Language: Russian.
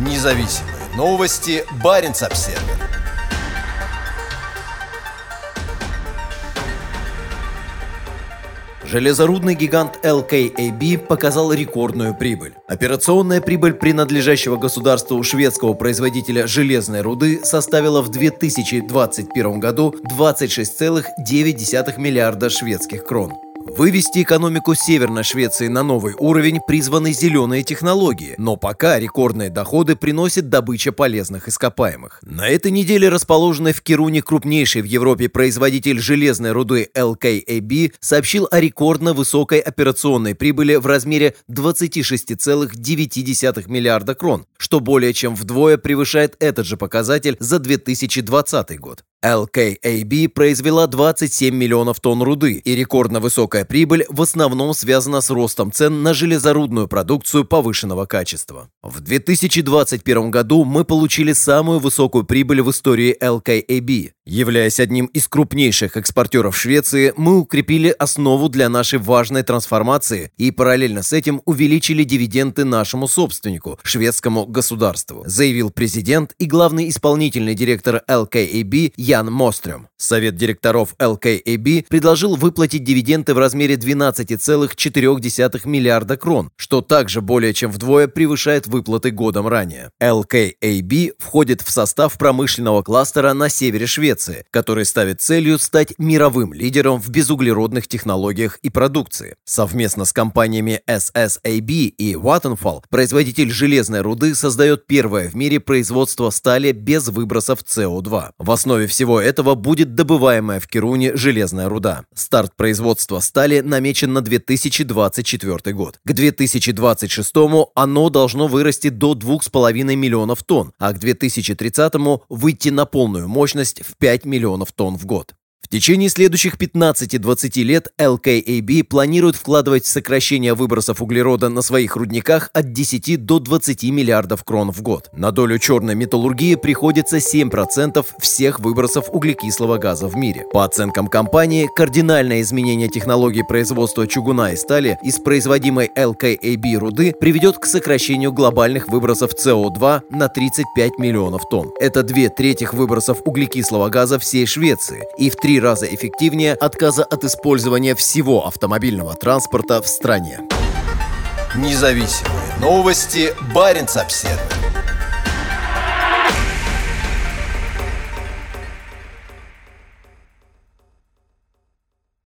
Независимые новости. Барин обсерва Железорудный гигант LKAB показал рекордную прибыль. Операционная прибыль принадлежащего государству шведского производителя железной руды составила в 2021 году 26,9 миллиарда шведских крон. Вывести экономику Северной Швеции на новый уровень призваны зеленые технологии, но пока рекордные доходы приносит добыча полезных ископаемых. На этой неделе расположенный в Кируне крупнейший в Европе производитель железной руды LKAB сообщил о рекордно высокой операционной прибыли в размере 26,9 миллиарда крон, что более чем вдвое превышает этот же показатель за 2020 год. LKAB произвела 27 миллионов тонн руды, и рекордно высокая прибыль в основном связана с ростом цен на железорудную продукцию повышенного качества. В 2021 году мы получили самую высокую прибыль в истории LKAB. Являясь одним из крупнейших экспортеров Швеции, мы укрепили основу для нашей важной трансформации и параллельно с этим увеличили дивиденды нашему собственнику, шведскому государству, заявил президент и главный исполнительный директор LKAB Ян Мострем. Совет директоров LKAB предложил выплатить дивиденды в размере 12,4 миллиарда крон, что также более чем вдвое превышает выплаты годом ранее. LKAB входит в состав промышленного кластера на севере Швеции, который ставит целью стать мировым лидером в безуглеродных технологиях и продукции. Совместно с компаниями SSAB и Vattenfall производитель железной руды создает первое в мире производство стали без выбросов СО2. В основе всего этого будет добываемая в Кируне железная руда. Старт производства стали намечен на 2024 год. К 2026 оно должно вырасти до 2,5 миллионов тонн, а к 2030 выйти на полную мощность в 5 5 миллионов тонн в год. Течение следующих 15-20 лет LKAB планирует вкладывать в сокращение выбросов углерода на своих рудниках от 10 до 20 миллиардов крон в год. На долю черной металлургии приходится 7% всех выбросов углекислого газа в мире. По оценкам компании, кардинальное изменение технологии производства чугуна и стали из производимой LKAB руды приведет к сокращению глобальных выбросов СО2 на 35 миллионов тонн. Это две трети выбросов углекислого газа всей Швеции и в раза эффективнее отказа от использования всего автомобильного транспорта в стране. Независимые новости. Барин обседный.